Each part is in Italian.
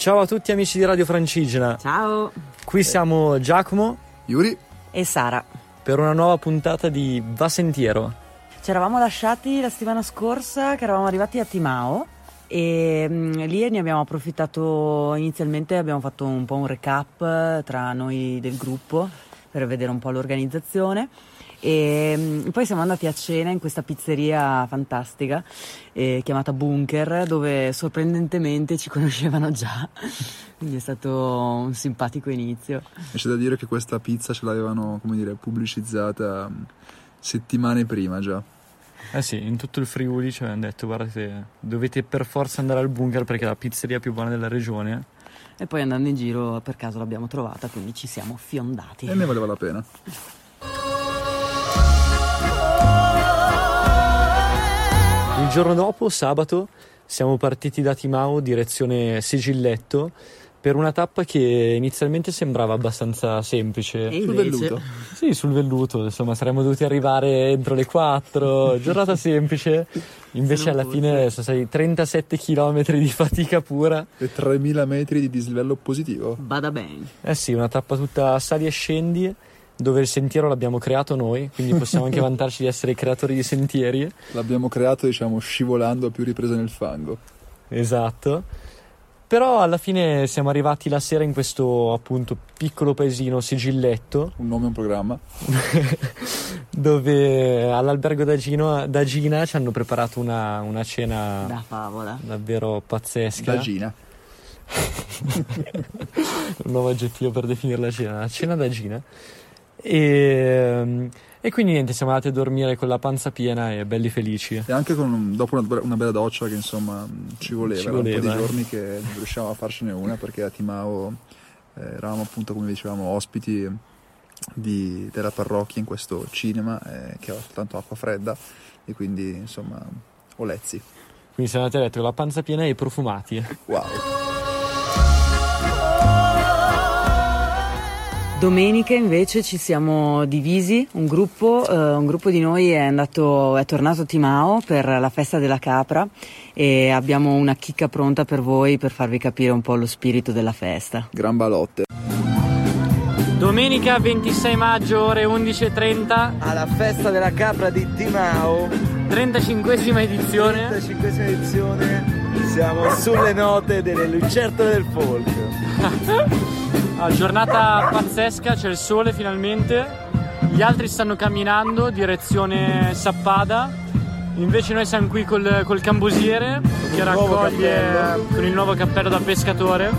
Ciao a tutti amici di Radio Francigena. Ciao. Qui siamo Giacomo, Yuri e Sara per una nuova puntata di Va Sentiero. Ci eravamo lasciati la settimana scorsa che eravamo arrivati a Timao e mh, mm, lì ne abbiamo approfittato inizialmente, abbiamo fatto un po' un recap tra noi del gruppo per vedere un po' l'organizzazione e mm, poi siamo andati a cena in questa pizzeria fantastica eh, chiamata Bunker, dove sorprendentemente ci conoscevano già. Quindi è stato un simpatico inizio. E c'è da dire che questa pizza ce l'avevano, come dire, pubblicizzata mm, settimane prima già. Eh sì, in tutto il Friuli ci avevano detto guardate, dovete per forza andare al bunker perché è la pizzeria più buona della regione. E poi andando in giro per caso l'abbiamo trovata, quindi ci siamo fiondati. E ne valeva la pena. Il giorno dopo, sabato, siamo partiti da Timao direzione Sigilletto per una tappa che inizialmente sembrava abbastanza semplice. sul velluto? Sì, sul velluto, insomma, saremmo dovuti arrivare entro le 4, giornata semplice. Invece alla fine sono stati 37 km di fatica pura. E 3000 metri di dislivello positivo. Bada bene. Eh sì, una tappa tutta sali e scendi dove il sentiero l'abbiamo creato noi, quindi possiamo anche vantarci di essere i creatori di sentieri. L'abbiamo creato, diciamo, scivolando a più riprese nel fango. Esatto. Però alla fine siamo arrivati la sera in questo appunto piccolo paesino sigilletto. Un nome e un programma. dove all'albergo da, Gino, da, Gina ci hanno preparato una, una cena da favola. davvero pazzesca. Da Gina. un nuovo aggettivo per definire la cena. Cena da Gina. E, e, quindi niente, siamo andati a dormire con la panza piena e belli felici. E anche con, dopo una, una, bella doccia che insomma ci voleva, ci voleva un po' di giorni che non riuscivamo a farcene una perché a Timao eh, eravamo appunto come dicevamo ospiti di, della parrocchia in questo cinema eh, che aveva soltanto acqua fredda e quindi insomma olezzi. Quindi siamo andati a letto con la panza piena e profumati. Wow. Domenica invece ci siamo divisi, un gruppo, eh, un gruppo di noi è, andato, è tornato a Timao per la festa della capra e abbiamo una chicca pronta per voi per farvi capire un po' lo spirito della festa. Gran balotte. Domenica 26 maggio ore 11.30 alla festa della capra di Timao. 35esima edizione. 35esima edizione. Siamo sulle note delle lucertole del folk Ah, giornata pazzesca, c'è il sole finalmente. Gli altri stanno camminando direzione Sappada. Invece noi siamo qui col, col cambusiere che raccoglie con il nuovo cappello da pescatore.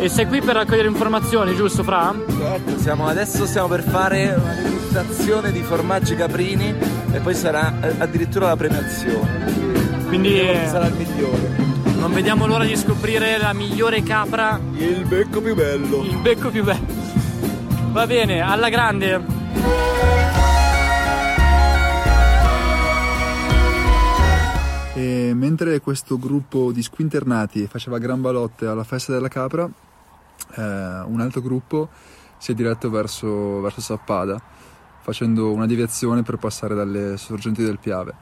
E sei qui per raccogliere informazioni, giusto Fra? Certo, siamo, adesso stiamo per fare una degustazione di formaggi caprini e poi sarà eh, addirittura la premiazione. Quindi sarà il migliore. Non vediamo l'ora di scoprire la migliore capra. Il becco più bello. Il becco più bello. Va bene, alla grande. E mentre questo gruppo di squinternati faceva gran balotte alla festa della capra, eh, un altro gruppo si è diretto verso, verso Sappada, facendo una deviazione per passare dalle sorgenti del Piave.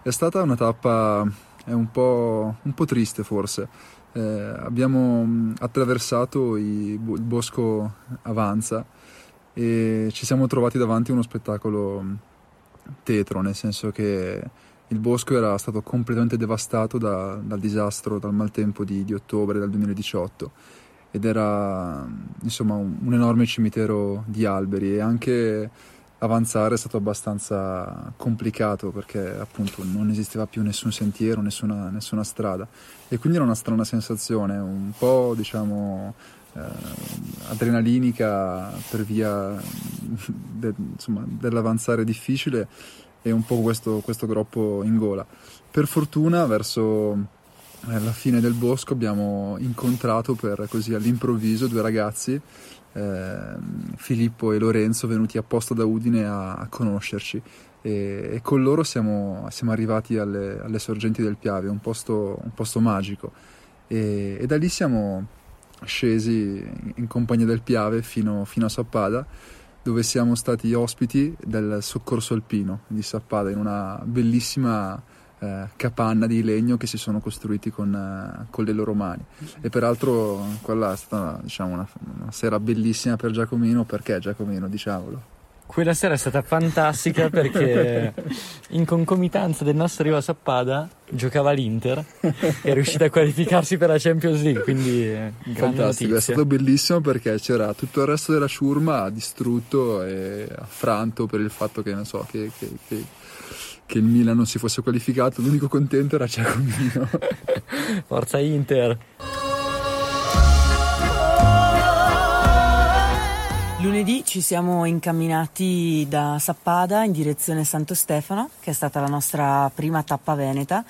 È stata una tappa è un po', un po triste forse. Eh, abbiamo mm, attraversato i, il bosco Avanza e ci siamo trovati davanti a uno spettacolo mm, tetro, nel senso che il bosco era stato completamente devastato da, dal disastro, dal maltempo di, di, ottobre del 2018 ed era mm, insomma un, un enorme cimitero di alberi e anche avanzare è stato abbastanza complicato perché appunto non esisteva più nessun sentiero, nessuna, nessuna strada e quindi era una strana sensazione, un po' diciamo eh, adrenalinica per via de, insomma, dell'avanzare difficile e un po' questo, questo groppo in gola. Per fortuna verso alla fine del bosco abbiamo incontrato per così all'improvviso due ragazzi, eh, Filippo e Lorenzo, venuti apposta da Udine a, a conoscerci. E, e, con loro siamo, siamo arrivati alle, alle, sorgenti del Piave, un posto, un posto magico. E, e, da lì siamo scesi in compagnia del Piave fino, fino a Sappada dove siamo stati ospiti del soccorso alpino di Sappada in una bellissima eh, capanna di legno che si sono costruiti con, eh, con, le loro mani. E peraltro quella è stata diciamo, una, una, sera bellissima per Giacomino, perché Giacomino, diciamolo. Quella sera è stata fantastica perché in concomitanza del nostro arrivo a Sappada giocava l'Inter e è riuscita a qualificarsi per la Champions League, quindi eh, fantastico, notizia. è stato bellissimo perché c'era tutto il resto della ciurma distrutto e affranto per il fatto che, non so, che, che, che che il Milan non si fosse qualificato, l'unico contento era Giacomino. Forza Inter! Lunedì ci siamo incamminati da Sappada in direzione Santo Stefano, che è stata la nostra prima tappa veneta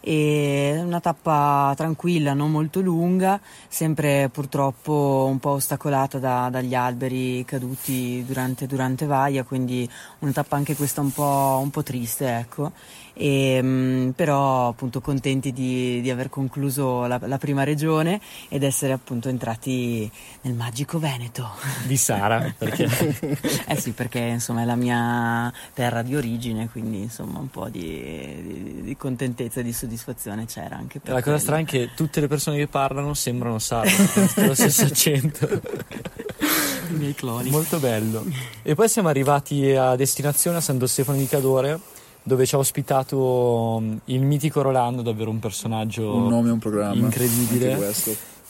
e una tappa tranquilla, non molto lunga, sempre purtroppo un po' ostacolata da, dagli alberi caduti durante, durante Vaia, quindi una tappa anche questa un po', un po triste, ecco. E, mh, però appunto contenti di, di aver concluso la, la, prima regione ed essere appunto entrati nel magico Veneto di Sara perché eh sì perché insomma è la mia terra di origine quindi insomma un po' di, di, di contentezza e di soddisfazione c'era anche per La cosa strana è che tutte le persone che parlano sembrano sarde, con lo stesso accento. I miei cloni. Molto bello. E poi siamo arrivati a destinazione a Santo Stefano di Cadore dove ci ha ospitato mm, il mitico Rolando, davvero un personaggio un nome, un programma, incredibile.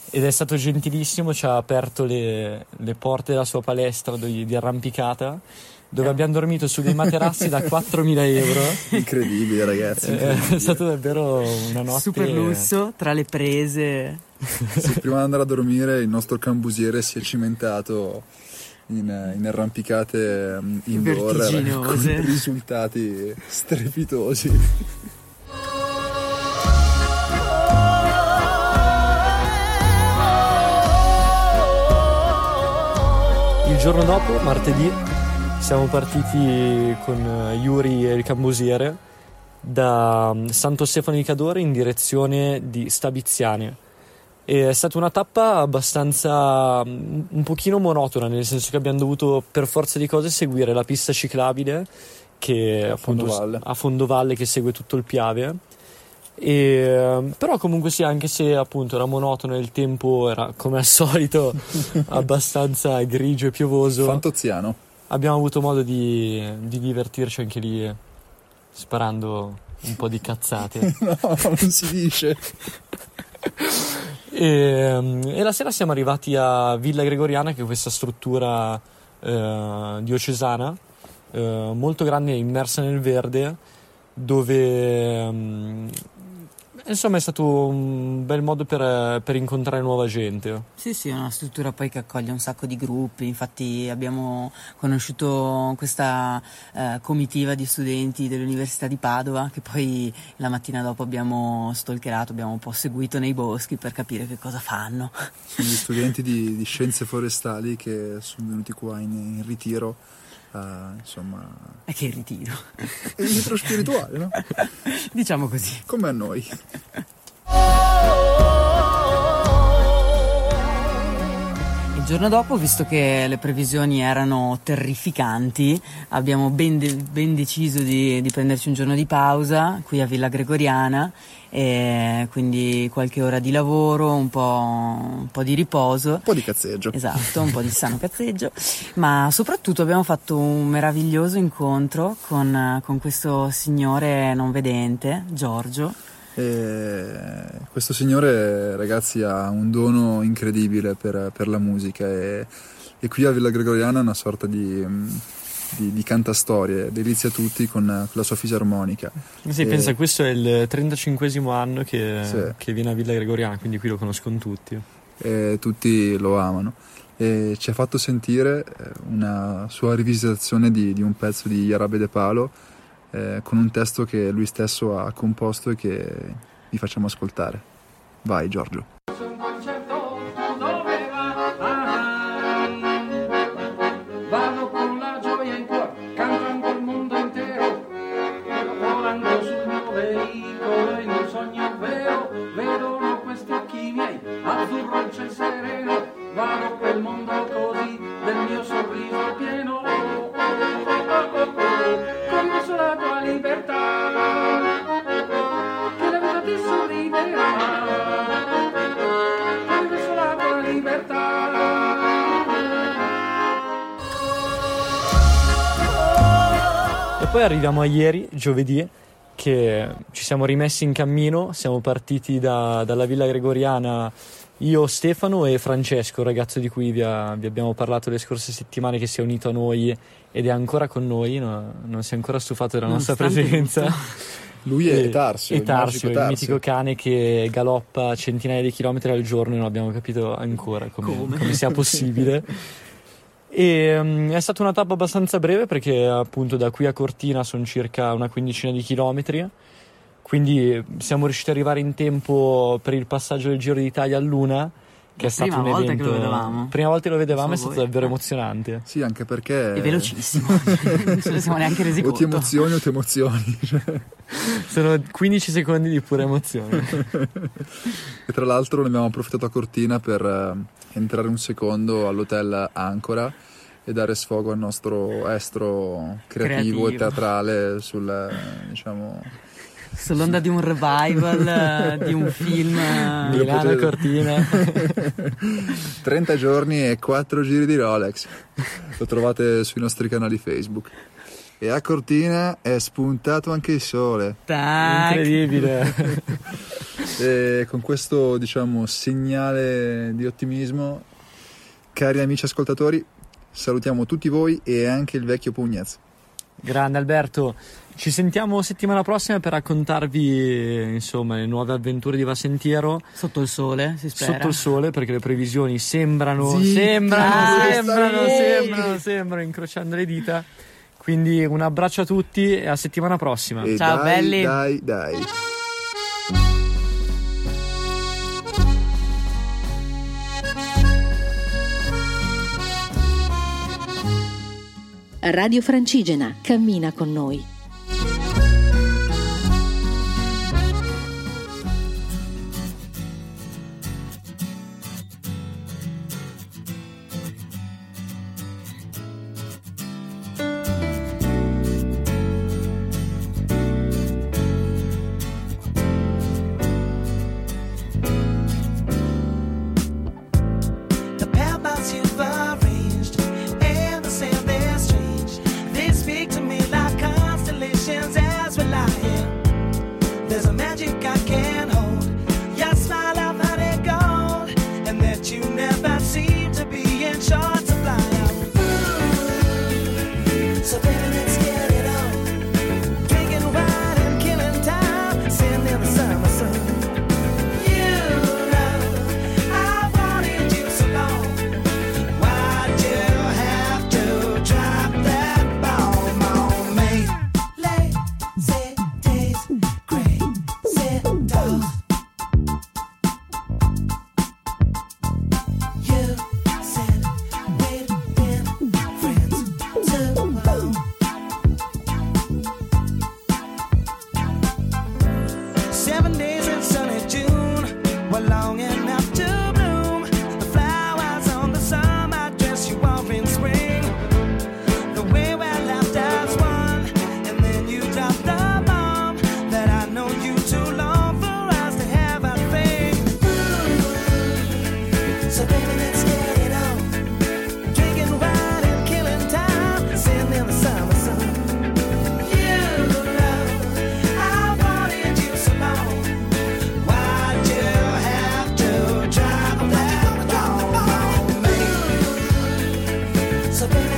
Ed è stato gentilissimo, ci ha aperto le, le porte della sua palestra di, di arrampicata dove abbiamo dormito su dei materassi da 4.000 euro. Incredibile, ragazzi. Incredibile. È stato davvero una notte. Super lusso tra le prese. Sì, prima di andare a dormire, il nostro cambusiere si è cimentato in, in arrampicate mm, indoor con risultati strepitosi. Il giorno dopo, martedì, siamo partiti con eh, Yuri e il cambusiere da mm, Santo Stefano di Cadore in direzione di Stabiziane. E è stata una tappa abbastanza mm, un pochino monotona, nel senso che abbiamo dovuto per forza di cose seguire la pista ciclabile che a fondovalle. a fondovalle che segue tutto il Piave. E, però comunque sì, anche se appunto era monotono e il tempo era come al solito abbastanza grigio e piovoso. Fantoziano abbiamo avuto modo di, di divertirci anche lì sparando un po' di cazzate. no, non si dice. e, e, la sera siamo arrivati a Villa Gregoriana, che è questa struttura eh, diocesana, eh, molto grande, immersa nel verde, dove mm, Insomma, è stato un bel modo per, per, incontrare nuova gente. Sì, sì, è una struttura poi che accoglie un sacco di gruppi. Infatti, abbiamo conosciuto questa eh, comitiva di studenti dell'Università di Padova, che poi la mattina dopo abbiamo stalkerato, abbiamo un po' seguito nei boschi per capire che cosa fanno. Sono gli studenti di, di scienze forestali che sono venuti qua in, in ritiro Uh, insomma... E che ritiro. È il ritiro spirituale, no? diciamo così. Come a noi. Il giorno dopo, visto che le previsioni erano terrificanti, abbiamo ben, de- ben deciso di, di, prenderci un giorno di pausa qui a Villa Gregoriana e quindi qualche ora di lavoro, un po', un po', di riposo. Un po' di cazzeggio. Esatto, un po' di sano cazzeggio, ma soprattutto abbiamo fatto un meraviglioso incontro con, con questo signore non vedente, Giorgio. E questo signore, ragazzi, ha un dono incredibile per, per la musica e, e, qui a Villa Gregoriana è una sorta di di, di cantastorie, delizia tutti con, con, la sua fisarmonica. Sì, e... pensa, questo è il 35 anno che, sì. che, viene a Villa Gregoriana, quindi qui lo conoscono tutti. E tutti lo amano. E ci ha fatto sentire eh, una sua rivisitazione di, di un pezzo di Arabe De Palo eh, con un testo che lui stesso ha composto e che vi facciamo ascoltare. Vai Giorgio. Poi arriviamo a ieri, giovedì, che ci siamo rimessi in cammino, siamo partiti da- dalla Villa Gregoriana io, Stefano e Francesco, il ragazzo di cui vi, ha- vi abbiamo parlato le scorse settimane che si è unito a noi ed è ancora con noi, no- non si è ancora stufato della nostra presenza. Lui è E- Tarsio, e il Tarsio, magico il Tarsio. mitico cane che galoppa centinaia di chilometri al giorno e non abbiamo capito ancora come, Come? come sia possibile. E, mm, è stata una tappa abbastanza breve perché appunto da qui a Cortina sono circa una quindicina di chilometri. Quindi siamo riusciti ad arrivare in tempo per il passaggio del Giro d'Italia a Luna, che è stato Prima un volta che evento. lo vedevamo. Prima volta che lo vedevamo è Solo stato voi. davvero Eh. emozionante. Sì, anche perché... È velocissimo, non ce ne siamo neanche resi O ti conto. emozioni o ti emozioni. Cioè, Sono 15 secondi di pura emozione. e tra l'altro ne abbiamo approfittato a Cortina per eh, entrare un secondo all'hotel Ancora e dare sfogo al nostro estro creativo, Creativo. e teatrale sul, eh, diciamo... Sull'onda di un revival, di un film. eh, Milano e Cortina. 30 giorni e 4 giri di Rolex. Lo trovate sui nostri canali Facebook. E a Cortina è spuntato anche il sole. tac. Incredibile. E con questo, diciamo, segnale di ottimismo, cari amici ascoltatori, salutiamo tutti voi e anche il vecchio Pugnez. Grande Alberto, ci sentiamo settimana prossima per raccontarvi insomma le nuove avventure di Vasentiero Sotto il sole, si spera. sotto il sole perché le previsioni sembrano, Zitta, sembrano, sembrano, sembrano, sembrano, incrociando le dita. Quindi un abbraccio a tutti e a settimana prossima. E Ciao, dai, belli. dai, dai. Radio Francigena cammina con noi. So baby